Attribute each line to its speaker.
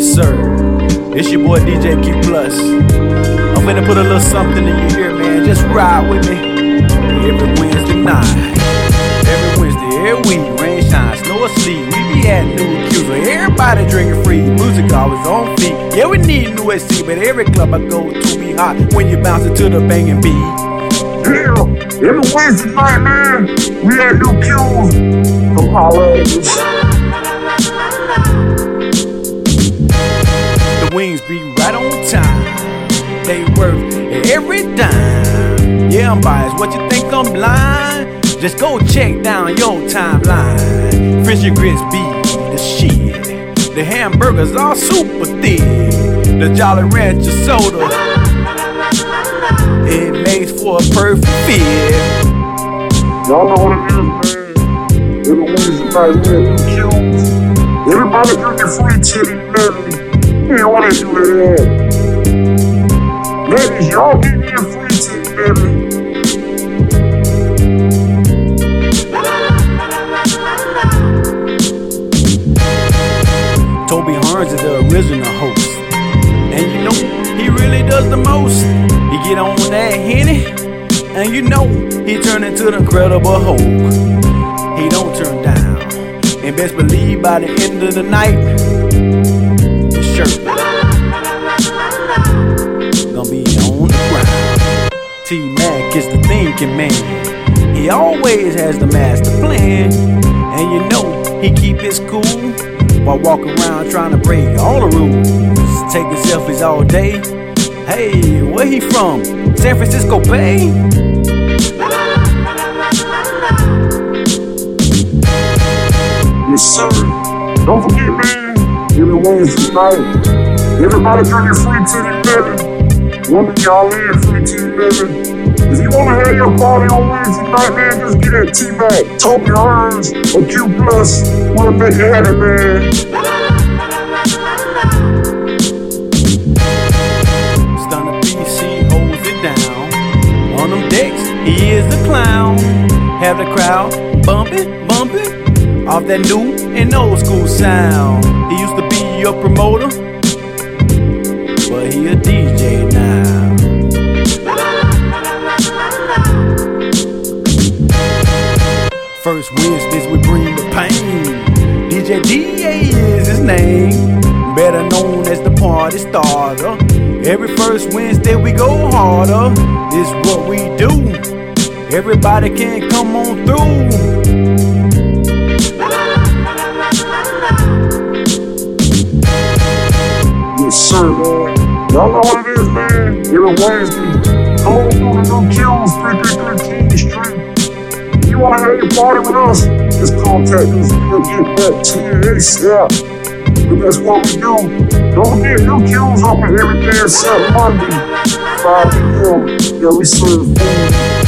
Speaker 1: Yes, sir. It's your boy DJ Q Plus. I'm finna put a little something in your ear, man. Just ride with me. Every Wednesday night. Every Wednesday, every week, rain, shine, snow or sleep. We be at New Q, so everybody drinking free. Music always on feet. Yeah, we need new SC, but every club I go to be hot when you bounce to the banging beat.
Speaker 2: Yeah, every Wednesday night, man, we at New Q's. Come holler
Speaker 1: wings be right on time. They worth every dime. Yeah, I'm biased. What you think I'm blind? Just go check down your timeline. Fish and grits be the shit. The hamburgers are super thick. The Jolly Rancher soda. It makes for a perfect fit.
Speaker 2: Y'all know what it is, man. Everybody drinking free titty. Man, they do to? Ladies, y'all get me a free titty medley.
Speaker 1: Toby Harns is the original host. And you know, he really does the most. He get on that henny, and you know, he turn into the incredible Hulk. He don't turn down. And best believe by the end of the night, shirt gonna be on the ground. T Mac is the thinking man. He always has the master plan. And you know, he keep his cool while walking around trying to break all the rules. Taking selfies all day. Hey, where he from? San Francisco Bay?
Speaker 2: Yes, sir. Don't forget, man, every Wednesday night, everybody drinking free titty medley. One of y'all in free titty medley. If you want to have your party on Wednesday night, man, just get that T-Mac, Toby Hearns, or Q Plus. We'll make it happen, man.
Speaker 1: Stunner BC holds it down. On them decks, he is the clown. Have the crowd bumping, bumping off that new and old school sound. He used to be your promoter, but he a DJ now. First Wednesdays we bring the pain. DJ DA is his name, better known as the party starter. Every first Wednesday we go harder. This what we do. Everybody can come on through.
Speaker 2: Y'all know what it is, man. Every Wednesday, come on through the new Q's, 333 King Street. You want to have your party with us, just contact us. We'll get back to you ASAP. But that's what we do. Don't forget, new Q's open every day except Monday, 5 p.m. Yeah, we serve food.